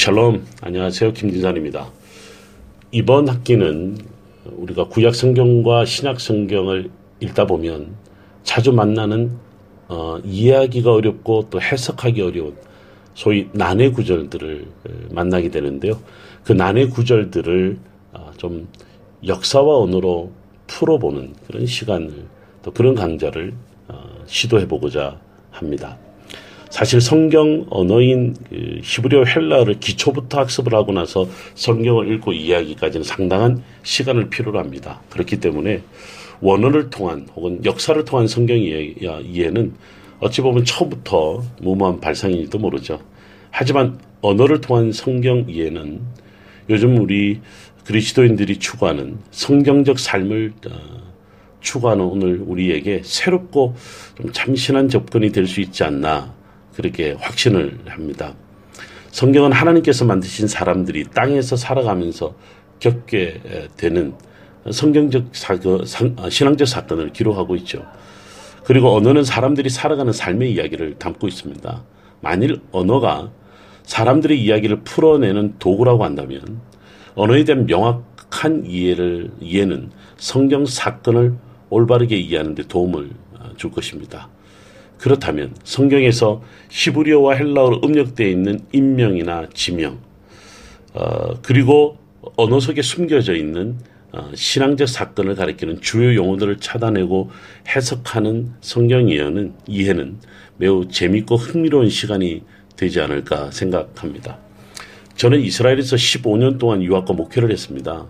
샬롬, 안녕하세요. 김진산입니다. 이번 학기는 우리가 구약 성경과 신약 성경을 읽다 보면 자주 만나는 어, 이해하기가 어렵고 또 해석하기 어려운 소위 난해 구절들을 만나게 되는데요. 그 난해 구절들을 어, 좀 역사와 언어로 풀어보는 그런 시간을 또 그런 강좌를 어, 시도해 보고자 합니다. 사실 성경 언어인 그 히브리어 헬라어를 기초부터 학습을 하고 나서 성경을 읽고 이해하기까지는 상당한 시간을 필요로 합니다. 그렇기 때문에 원어를 통한 혹은 역사를 통한 성경 이해는 어찌 보면 처음부터 무모한 발상일지도 모르죠. 하지만 언어를 통한 성경 이해는 요즘 우리 그리스도인들이 추구하는 성경적 삶을 어, 추구하는 오늘 우리에게 새롭고 좀 참신한 접근이 될 수 있지 않나 그렇게 확신을 합니다. 성경은 하나님께서 만드신 사람들이 땅에서 살아가면서 겪게 되는 성경적 사건, 어, 신앙적 사건을 기록하고 있죠. 그리고 언어는 사람들이 살아가는 삶의 이야기를 담고 있습니다. 만일 언어가 사람들의 이야기를 풀어내는 도구라고 한다면 언어에 대한 명확한 이해를 이해는 성경 사건을 올바르게 이해하는 데 도움을 어, 줄 것입니다. 그렇다면 성경에서 히브리어와 헬라어로 음력되어 있는 인명이나 지명, 어, 그리고 언어 속에 숨겨져 있는 어, 신앙적 사건을 가리키는 주요 용어들을 찾아내고 해석하는 성경 이해는, 이해는 매우 재밌고 흥미로운 시간이 되지 않을까 생각합니다. 저는 이스라엘에서 15년 동안 유학과 목회를 했습니다.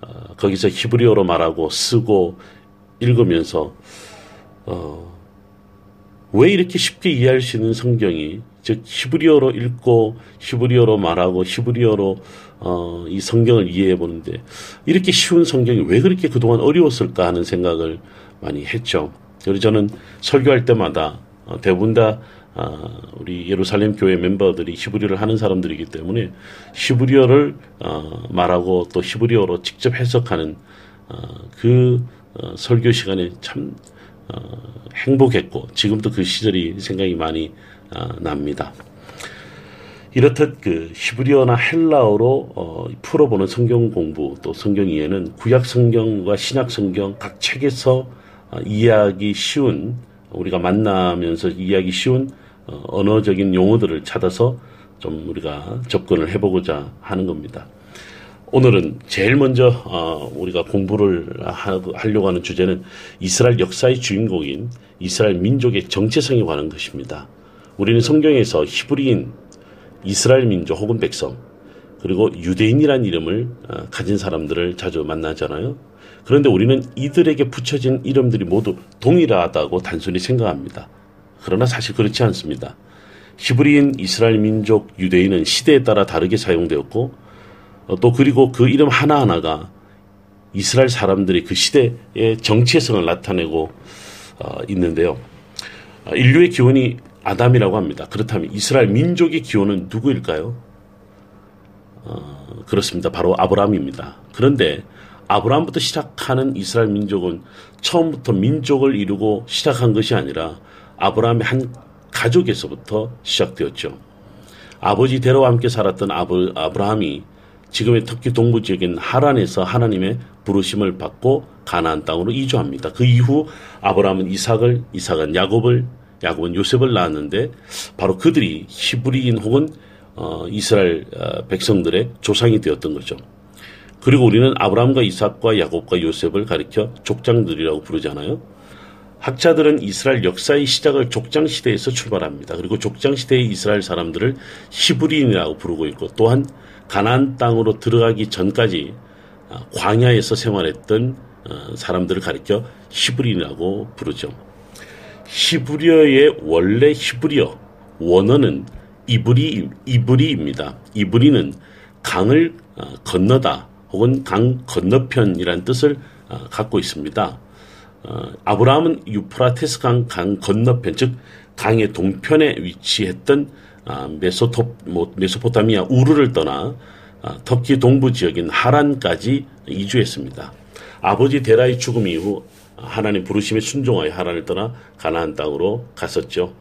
어, 거기서 히브리어로 말하고 쓰고 읽으면서 어, 왜 이렇게 쉽게 이해할 수 있는 성경이 즉 히브리어로 읽고 히브리어로 말하고 히브리어로 어, 이 성경을 이해해 보는데 이렇게 쉬운 성경이 왜 그렇게 그동안 어려웠을까 하는 생각을 많이 했죠. 그래서 저는 설교할 때마다 어, 대부분 다 어, 우리 예루살렘 교회 멤버들이 히브리어를 하는 사람들이기 때문에 히브리어를 어, 말하고 또 히브리어로 직접 해석하는 어, 그 어, 설교 시간에 참 어, 행복했고 지금도 그 시절이 생각이 많이 어, 납니다. 이렇듯 그 히브리어나 헬라어로 어, 풀어보는 성경 공부 또 성경 이해는 구약 성경과 신약 성경 각 책에서 어, 이해하기 쉬운 우리가 만나면서 이해하기 쉬운 어, 언어적인 용어들을 찾아서 좀 우리가 접근을 해보고자 하는 겁니다. 오늘은 제일 먼저 어, 우리가 공부를 하려고 하는 주제는 이스라엘 역사의 주인공인 이스라엘 민족의 정체성에 관한 것입니다. 우리는 성경에서 히브리인, 이스라엘 민족 혹은 백성, 그리고 유대인이라는 이름을 어, 가진 사람들을 자주 만나잖아요. 그런데 우리는 이들에게 붙여진 이름들이 모두 동일하다고 단순히 생각합니다. 그러나 사실 그렇지 않습니다. 히브리인, 이스라엘 민족, 유대인은 시대에 따라 다르게 사용되었고 어, 또 그리고 그 이름 하나하나가 이스라엘 사람들이 그 시대의 정체성을 나타내고 어, 있는데요. 어, 인류의 기원이 아담이라고 합니다. 그렇다면 이스라엘 민족의 기원은 누구일까요? 어, 그렇습니다. 바로 아브라함입니다. 그런데 아브라함부터 시작하는 이스라엘 민족은 처음부터 민족을 이루고 시작한 것이 아니라 아브라함의 한 가족에서부터 시작되었죠. 아버지 대로와 함께 살았던 아브, 아브라함이 지금의 터키 동부 지역인 하란에서 하나님의 부르심을 받고 가나안 땅으로 이주합니다. 그 이후 아브라함은 이삭을, 이삭은 야곱을, 야곱은 요셉을 낳았는데 바로 그들이 히브리인 혹은 어, 이스라엘 어, 백성들의 조상이 되었던 거죠. 그리고 우리는 아브라함과 이삭과 야곱과 요셉을 가리켜 족장들이라고 부르잖아요. 학자들은 이스라엘 역사의 시작을 족장 시대에서 출발합니다. 그리고 족장 시대의 이스라엘 사람들을 히브리인이라고 부르고 있고 또한 가나안 땅으로 들어가기 전까지 어, 광야에서 생활했던 어, 사람들을 가리켜 히브리라고 부르죠. 히브리어의 원래 히브리어 원어는 이브리 이브리입니다. 이브리는 강을 어, 건너다 혹은 강 건너편이란 뜻을 갖고 있습니다. 아브라함은 유프라테스 강, 강 건너편 즉 강의 동편에 위치했던 아, 메소토, 뭐, 메소포타미아 우르를 떠나 아, 터키 동부 지역인 하란까지 이주했습니다. 아버지 데라의 죽음 이후 하나님 부르심에 순종하여 하란을 떠나 가나안 땅으로 갔었죠.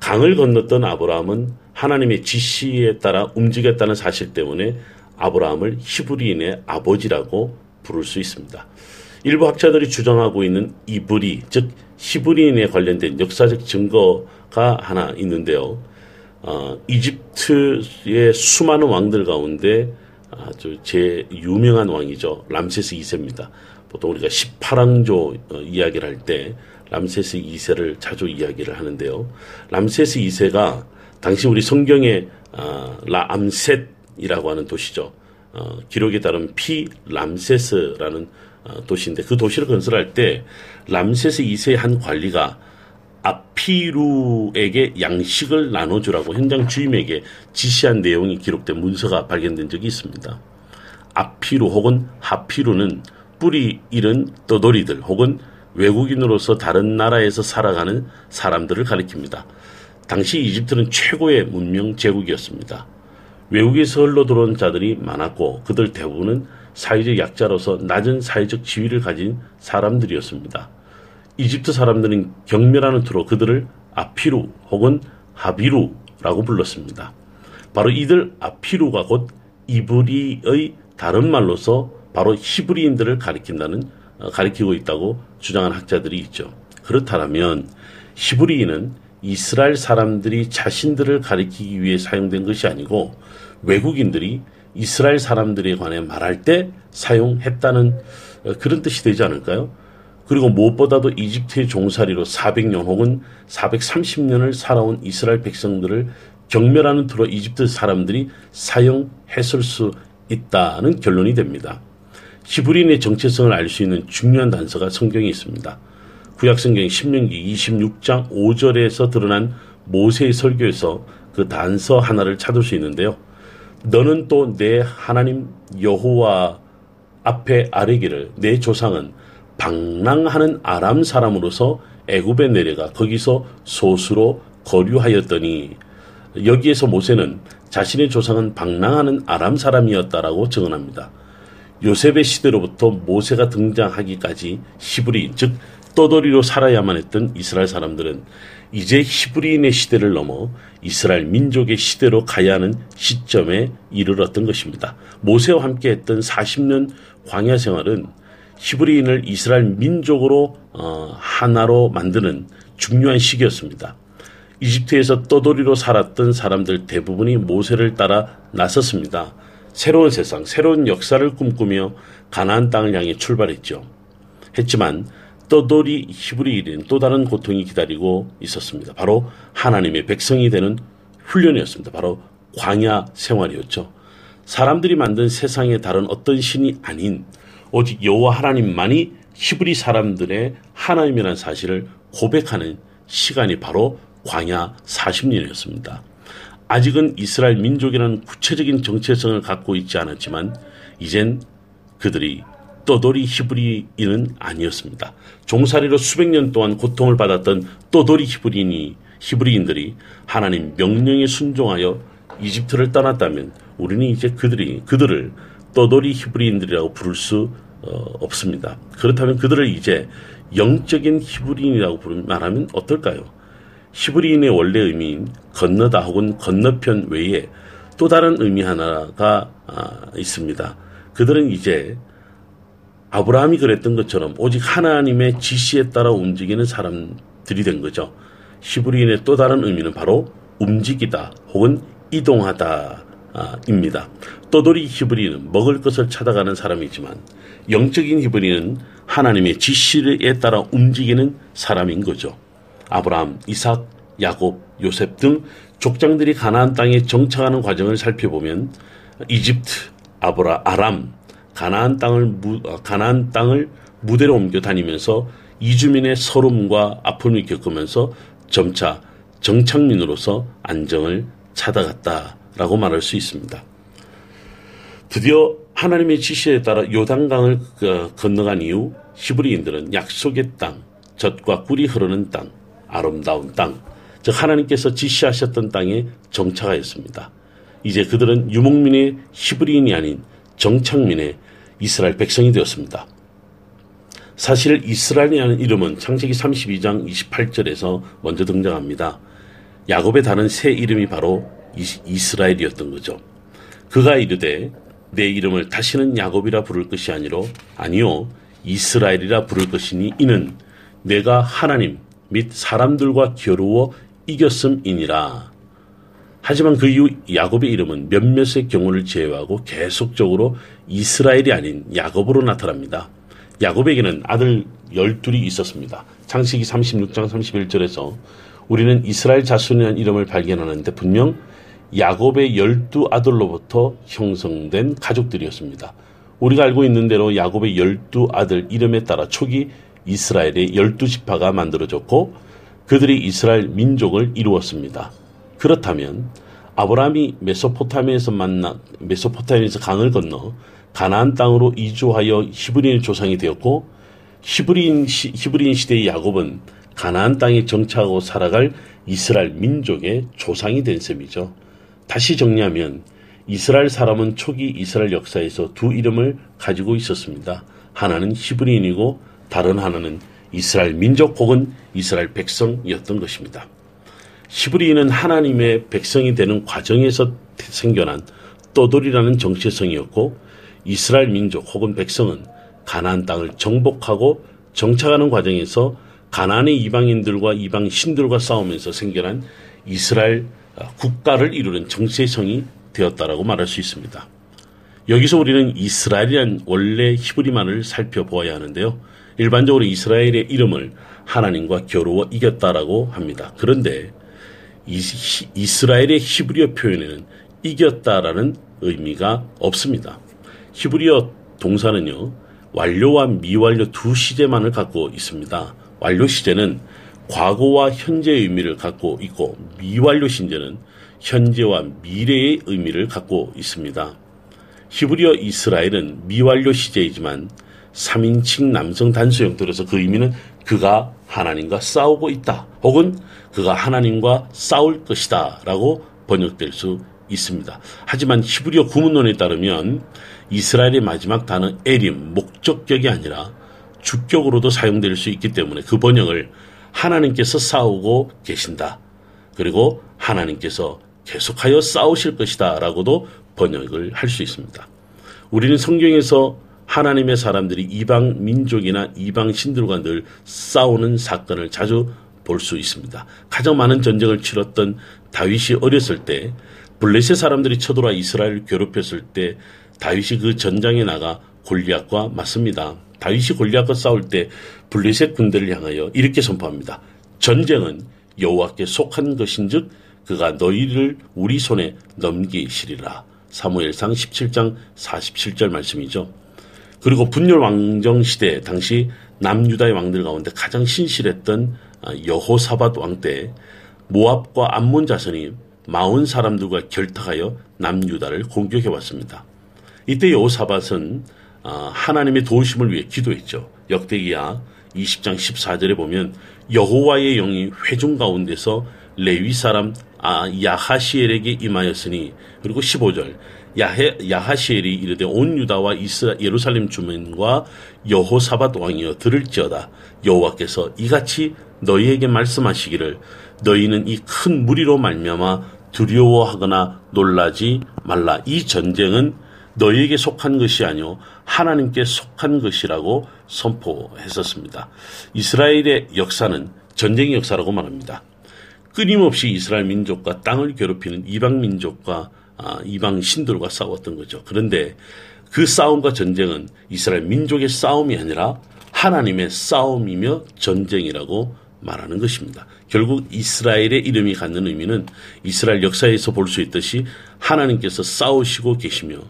강을 건넜던 아브라함은 하나님의 지시에 따라 움직였다는 사실 때문에 아브라함을 히브리인의 아버지라고 부를 수 있습니다. 일부 학자들이 주장하고 있는 이브리, 즉 히브리인에 관련된 역사적 증거가 하나 있는데요. 어, 이집트의 수많은 왕들 가운데 아주 제 유명한 왕이죠. 람세스 2세입니다. 보통 우리가 18왕조 어, 이야기를 할 때 람세스 2세를 자주 이야기를 하는데요. 람세스 2세가 당시 우리 성경에 어, 라암셋이라고 하는 도시죠. 어, 기록에 따른 피 람세스라는 어, 도시인데 그 도시를 건설할 때 람세스 2세의 한 관리가 아피루에게 양식을 나눠주라고 현장 주임에게 지시한 내용이 기록된 문서가 발견된 적이 있습니다. 아피루 혹은 하피루는 뿌리 잃은 떠돌이들 혹은 외국인으로서 다른 나라에서 살아가는 사람들을 가리킵니다. 당시 이집트는 최고의 문명 제국이었습니다. 외국에서 흘러 들어온 자들이 많았고 그들 대부분은 사회적 약자로서 낮은 사회적 지위를 가진 사람들이었습니다. 이집트 사람들은 경멸하는 투로 그들을 아피루 혹은 하비루라고 불렀습니다. 바로 이들 아피루가 곧 이브리의 다른 말로서 바로 히브리인들을 가리킨다는 어, 가리키고 있다고 주장한 학자들이 있죠. 그렇다면 히브리인은 이스라엘 사람들이 자신들을 가리키기 위해 사용된 것이 아니고 외국인들이 이스라엘 사람들에 관해 말할 때 사용했다는 어, 그런 뜻이 되지 않을까요? 그리고 무엇보다도 이집트의 종살이로 400년 혹은 430년을 살아온 이스라엘 백성들을 경멸하는 투로 이집트 사람들이 사용했을 수 있다는 결론이 됩니다. 히브리인의 정체성을 알 수 있는 중요한 단서가 성경에 있습니다. 구약성경 10년기 26장 5절에서 드러난 모세의 설교에서 그 단서 하나를 찾을 수 있는데요. 너는 또 내 하나님 여호와 앞에 아뢰기를 내 조상은 방랑하는 아람 사람으로서 애굽에 내려가 거기서 소수로 거류하였더니 여기에서 모세는 자신의 조상은 방랑하는 아람 사람이었다라고 증언합니다. 요셉의 시대로부터 모세가 등장하기까지 히브리인 즉 떠돌이로 살아야만 했던 이스라엘 사람들은 이제 히브리인의 시대를 넘어 이스라엘 민족의 시대로 가야 하는 시점에 이르렀던 것입니다. 모세와 함께 했던 40년 광야 생활은 히브리인을 이스라엘 민족으로 어, 하나로 만드는 중요한 시기였습니다. 이집트에서 떠돌이로 살았던 사람들 대부분이 모세를 따라 나섰습니다. 새로운 세상, 새로운 역사를 꿈꾸며 가나안 땅을 향해 출발했죠. 했지만 떠돌이 히브리인은 또 다른 고통이 기다리고 있었습니다. 바로 하나님의 백성이 되는 훈련이었습니다. 바로 광야 생활이었죠. 사람들이 만든 세상에 다른 어떤 신이 아닌 오직 여호와 하나님만이 히브리 사람들의 하나님이라는 사실을 고백하는 시간이 바로 광야 40년이었습니다. 아직은 이스라엘 민족이라는 구체적인 정체성을 갖고 있지 않았지만 이젠 그들이 떠돌이 히브리인은 아니었습니다. 종살이로 수백 년 동안 고통을 받았던 떠돌이 히브리인이 히브리인들이 하나님 명령에 순종하여 이집트를 떠났다면 우리는 이제 그들이 그들을 떠돌이 히브리인들이라고 부를 수 어, 없습니다. 그렇다면 그들을 이제 영적인 히브리인이라고 말하면 어떨까요? 히브리인의 원래 의미인 건너다 혹은 건너편 외에 또 다른 의미 하나가 아, 있습니다. 그들은 이제 아브라함이 그랬던 것처럼 오직 하나님의 지시에 따라 움직이는 사람들이 된 거죠. 히브리인의 또 다른 의미는 바로 움직이다 혹은 이동하다 입니다. 떠돌이 히브리는 먹을 것을 찾아가는 사람이지만 영적인 히브리는 하나님의 지시에 따라 움직이는 사람인 거죠. 아브라함, 이삭, 야곱, 요셉 등 족장들이 가나안 땅에 정착하는 과정을 살펴보면 이집트, 아브라, 아람, 가나안 땅을 무, 어, 가나안 땅을 무대로 옮겨 다니면서 이주민의 서름과 아픔을 겪으면서 점차 정착민으로서 안정을 찾아갔다 라고 말할 수 있습니다. 드디어 하나님의 지시에 따라 요단강을 그, 건너간 이후 히브리인들은 약속의 땅, 젖과 꿀이 흐르는 땅, 아름다운 땅, 즉 하나님께서 지시하셨던 땅에 정착하였습니다. 이제 그들은 유목민의 히브리인이 아닌 정착민의 이스라엘 백성이 되었습니다. 사실 이스라엘이라는 이름은 창세기 32장 28절에서 먼저 등장합니다. 야곱의 다른 새 이름이 바로 이스라엘이었던 거죠. 그가 이르되 내 이름을 다시는 야곱이라 부를 것이 아니로 아니요 이스라엘이라 부를 것이니 이는 내가 하나님 및 사람들과 겨루어 이겼음이니라. 하지만 그 이후 야곱의 이름은 몇몇의 경우를 제외하고 계속적으로 이스라엘이 아닌 야곱으로 나타납니다. 야곱에게는 아들 열둘이 있었습니다. 창세기 36장 31절에서 우리는 이스라엘 자손이라는 이름을 발견하는데 분명 야곱의 열두 아들로부터 형성된 가족들이었습니다. 우리가 알고 있는 대로 야곱의 열두 아들 이름에 따라 초기 이스라엘의 열두 지파가 만들어졌고 그들이 이스라엘 민족을 이루었습니다. 그렇다면 아브라함이 메소포타미에서 만나 메소포타미에서 강을 건너 가나안 땅으로 이주하여 히브리인 조상이 되었고 히브리인 시, 히브리인 시대의 야곱은 가나안 땅에 정착하고 살아갈 이스라엘 민족의 조상이 된 셈이죠. 다시 정리하면 이스라엘 사람은 초기 이스라엘 역사에서 두 이름을 가지고 있었습니다. 하나는 히브리인이고 다른 하나는 이스라엘 민족 혹은 이스라엘 백성이었던 것입니다. 히브리인은 하나님의 백성이 되는 과정에서 생겨난 떠돌이라는 정체성이었고 이스라엘 민족 혹은 백성은 가나안 땅을 정복하고 정착하는 과정에서 가나안의 이방인들과 이방 신들과 싸우면서 생겨난 이스라엘 국가를 이루는 정체성이 되었다라고 말할 수 있습니다. 여기서 우리는 이스라엘이란 원래 히브리만을 살펴보아야 하는데요. 일반적으로 이스라엘의 이름을 하나님과 겨루어 이겼다라고 합니다. 그런데 이스라엘의 히브리어 표현에는 이겼다라는 의미가 없습니다. 히브리어 동사는요, 완료와 미완료 두 시제만을 갖고 있습니다. 완료 시제는 과거와 현재의 의미를 갖고 있고 미완료 신제는 현재와 미래의 의미를 갖고 있습니다. 히브리어 이스라엘은 미완료 시제이지만 3인칭 남성 단수형 들어서 그 의미는 그가 하나님과 싸우고 있다. 혹은 그가 하나님과 싸울 것이다. 라고 번역될 수 있습니다. 하지만 히브리어 구문론에 따르면 이스라엘의 마지막 단어 에림, 목적격이 아니라 주격으로도 사용될 수 있기 때문에 그 번역을 하나님께서 싸우고 계신다. 그리고 하나님께서 계속하여 싸우실 것이다. 라고도 번역을 할 수 있습니다. 우리는 성경에서 하나님의 사람들이 이방 민족이나 이방 신들과 늘 싸우는 사건을 자주 볼 수 있습니다. 가장 많은 전쟁을 치렀던 다윗이 어렸을 때 블레셋 사람들이 쳐들어와 이스라엘을 괴롭혔을 때 다윗이 그 전장에 나가 골리앗과 맞습니다. 다윗이 골리앗과 싸울 때 블레셋 군대를 향하여 이렇게 선포합니다. 전쟁은 여호와께 속한 것인즉 그가 너희를 우리 손에 넘기시리라. 사무엘상 17장 47절 말씀이죠. 그리고 분열 왕정 시대 당시 남유다의 왕들 가운데 가장 신실했던 아, 여호사밧 왕 때 모압과 암몬 자손이 마온 사람들과 결탁하여 남유다를 공격해 왔습니다. 이때 여호사밧은 아, 하나님의 도우심을 위해 기도했죠. 역대기야 20장 14절에 보면 여호와의 영이 회중 가운데서 레위 사람 아, 야하시엘에게 임하였으니 그리고 15절 야해, 야하시엘이 이르되 온 유다와 이스라 예루살렘 주민과 여호사밧 왕이여 들을지어다 여호와께서 이같이 너희에게 말씀하시기를 너희는 이 큰 무리로 말미암아 두려워하거나 놀라지 말라 이 전쟁은 너희에게 속한 것이 아니요 하나님께 속한 것이라고 선포했었습니다. 이스라엘의 역사는 전쟁의 역사라고 말합니다. 끊임없이 이스라엘 민족과 땅을 괴롭히는 이방 민족과 아, 이방 신들과 싸웠던 거죠. 그런데 그 싸움과 전쟁은 이스라엘 민족의 싸움이 아니라 하나님의 싸움이며 전쟁이라고 말하는 것입니다. 결국 이스라엘의 이름이 갖는 의미는 이스라엘 역사에서 볼 수 있듯이 하나님께서 싸우시고 계시며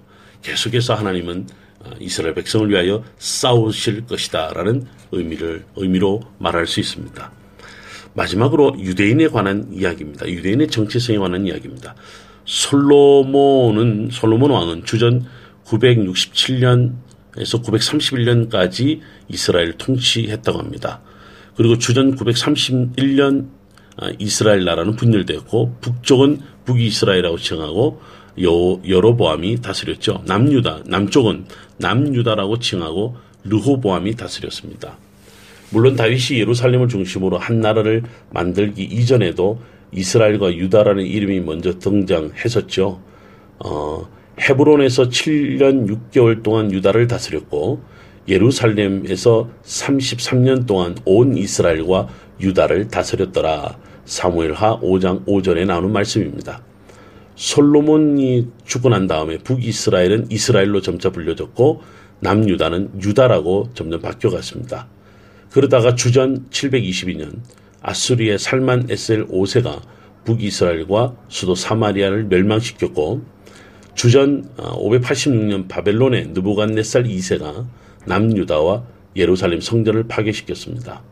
계속해서 하나님은 아, 이스라엘 백성을 위하여 싸우실 것이다라는 의미를 의미로 말할 수 있습니다. 마지막으로 유대인에 관한 이야기입니다. 유대인의 정체성에 관한 이야기입니다. 솔로몬은 솔로몬 왕은 주전 967년에서 931년까지 이스라엘 통치했다고 합니다. 그리고 주전 931년 아, 이스라엘 나라는 분열되었고 북쪽은 북이스라엘이라고 칭하고 여, 여로보암이 다스렸죠. 남유다 남쪽은 남유다라고 칭하고 르호보암이 다스렸습니다. 물론 다윗이 예루살렘을 중심으로 한 나라를 만들기 이전에도 이스라엘과 유다라는 이름이 먼저 등장했었죠. 어, 헤브론에서 7년 6개월 동안 유다를 다스렸고 예루살렘에서 33년 동안 온 이스라엘과 유다를 다스렸더라. 사무엘하 5장 5절에 나오는 말씀입니다. 솔로몬이 죽고 난 다음에 북이스라엘은 이스라엘로 점차 불려졌고 남유다는 유다라고 점점 바뀌어갔습니다. 그러다가 주전 722년 아수리의 살만 에셀 5세가 북이스라엘과 수도 사마리아를 멸망시켰고 주전 586년 바벨론의 느부갓네살 2세가 남유다와 예루살렘 성전을 파괴시켰습니다.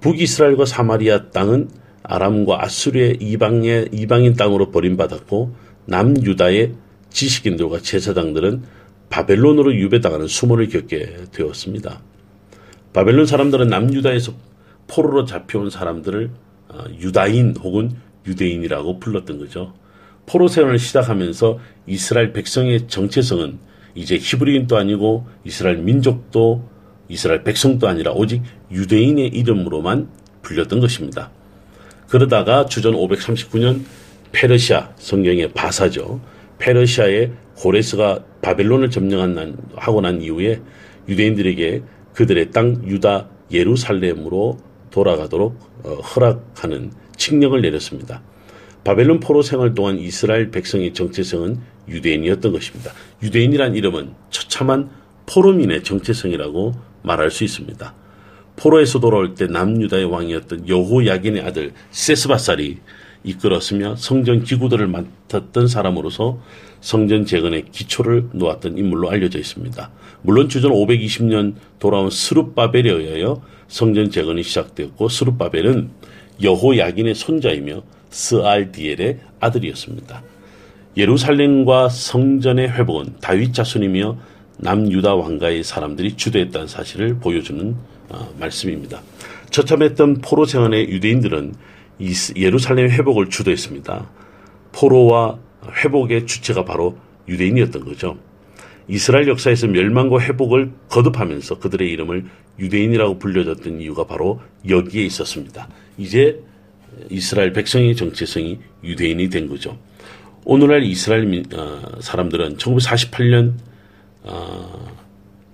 북이스라엘과 사마리아 땅은 아람과 아수리의 이방의 이방인 땅으로 버림받았고 남유다의 지식인들과 제사장들은 바벨론으로 유배당하는 수모를 겪게 되었습니다. 바벨론 사람들은 남유다에서 포로로 잡혀온 사람들을 어, 유다인 혹은 유대인이라고 불렀던 거죠. 포로 생활을 시작하면서 이스라엘 백성의 정체성은 이제 히브리인도 아니고 이스라엘 민족도 이스라엘 백성도 아니라 오직 유대인의 이름으로만 불렸던 것입니다. 그러다가 주전 539년 페르시아 성경의 바사죠. 페르시아의 고레스가 바벨론을 점령한 난, 하고 난 이후에 유대인들에게 그들의 땅 유다 예루살렘으로 돌아가도록 어, 허락하는 칙령을 내렸습니다. 바벨론 포로 생활 동안 이스라엘 백성의 정체성은 유대인이었던 것입니다. 유대인이란 이름은 처참한 포로민의 정체성이라고 말할 수 있습니다. 포로에서 돌아올 때 남유다의 왕이었던 여호야긴의 아들 세스바살이 이끌었으며 성전 기구들을 맡았던 사람으로서 성전 재건의 기초를 놓았던 인물로 알려져 있습니다. 물론 주전 520년 돌아온 스룹바벨에 의하여 성전 재건이 시작되었고 스룹바벨은 여호야긴의 손자이며 스알디엘의 아들이었습니다. 예루살렘과 성전의 회복은 다윗 자손이며 남유다 왕가의 사람들이 주도했다는 사실을 보여주는 어, 말씀입니다. 처참했던 포로 생활의 유대인들은 예루살렘 회복을 주도했습니다. 포로와 회복의 주체가 바로 유대인이었던 거죠. 이스라엘 역사에서 멸망과 회복을 거듭하면서 그들의 이름을 유대인이라고 불려졌던 이유가 바로 여기에 있었습니다. 이제 이스라엘 백성의 정체성이 유대인이 된 거죠. 오늘날 이스라엘 어, 사람들은 1948년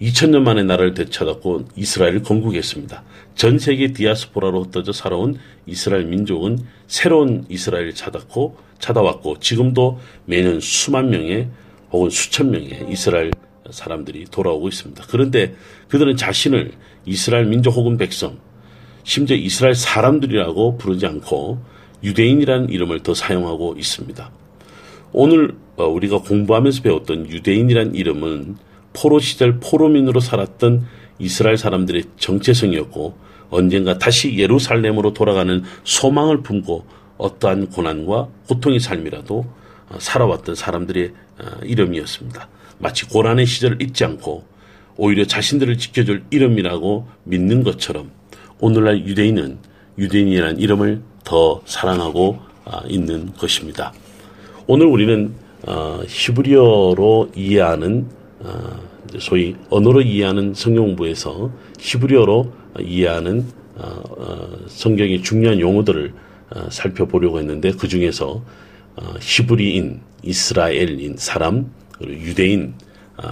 2000년 만에 나라를 되찾았고 이스라엘을 건국했습니다. 전 세계 디아스포라로 흩어져 살아온 이스라엘 민족은 새로운 이스라엘을 찾았고 찾아왔고 지금도 매년 수만 명의 혹은 수천 명의 이스라엘 사람들이 돌아오고 있습니다. 그런데 그들은 자신을 이스라엘 민족 혹은 백성, 심지어 이스라엘 사람들이라고 부르지 않고 유대인이라는 이름을 더 사용하고 있습니다. 오늘 어, 우리가 공부하면서 배웠던 유대인이라는 이름은 포로 시절 포로민으로 살았던 이스라엘 사람들의 정체성이었고 언젠가 다시 예루살렘으로 돌아가는 소망을 품고 어떠한 고난과 고통의 삶이라도 어, 살아왔던 사람들의 어, 이름이었습니다. 마치 고난의 시절을 잊지 않고 오히려 자신들을 지켜줄 이름이라고 믿는 것처럼 오늘날 유대인은 유대인이라는 이름을 더 사랑하고 아, 있는 것입니다. 오늘 우리는 히브리어로 이해하는 어, 소위 언어로 이해하는 성경 공부에서 히브리어로 이해하는 어, 어, 성경의 중요한 용어들을 살펴보려고 했는데 그 중에서 히브리인, 이스라엘인 사람, 그리고 유대인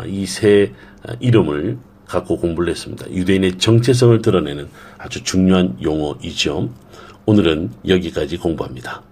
이세 이름을 갖고 공부를 했습니다. 유대인의 정체성을 드러내는 아주 중요한 용어이죠. 오늘은 여기까지 공부합니다.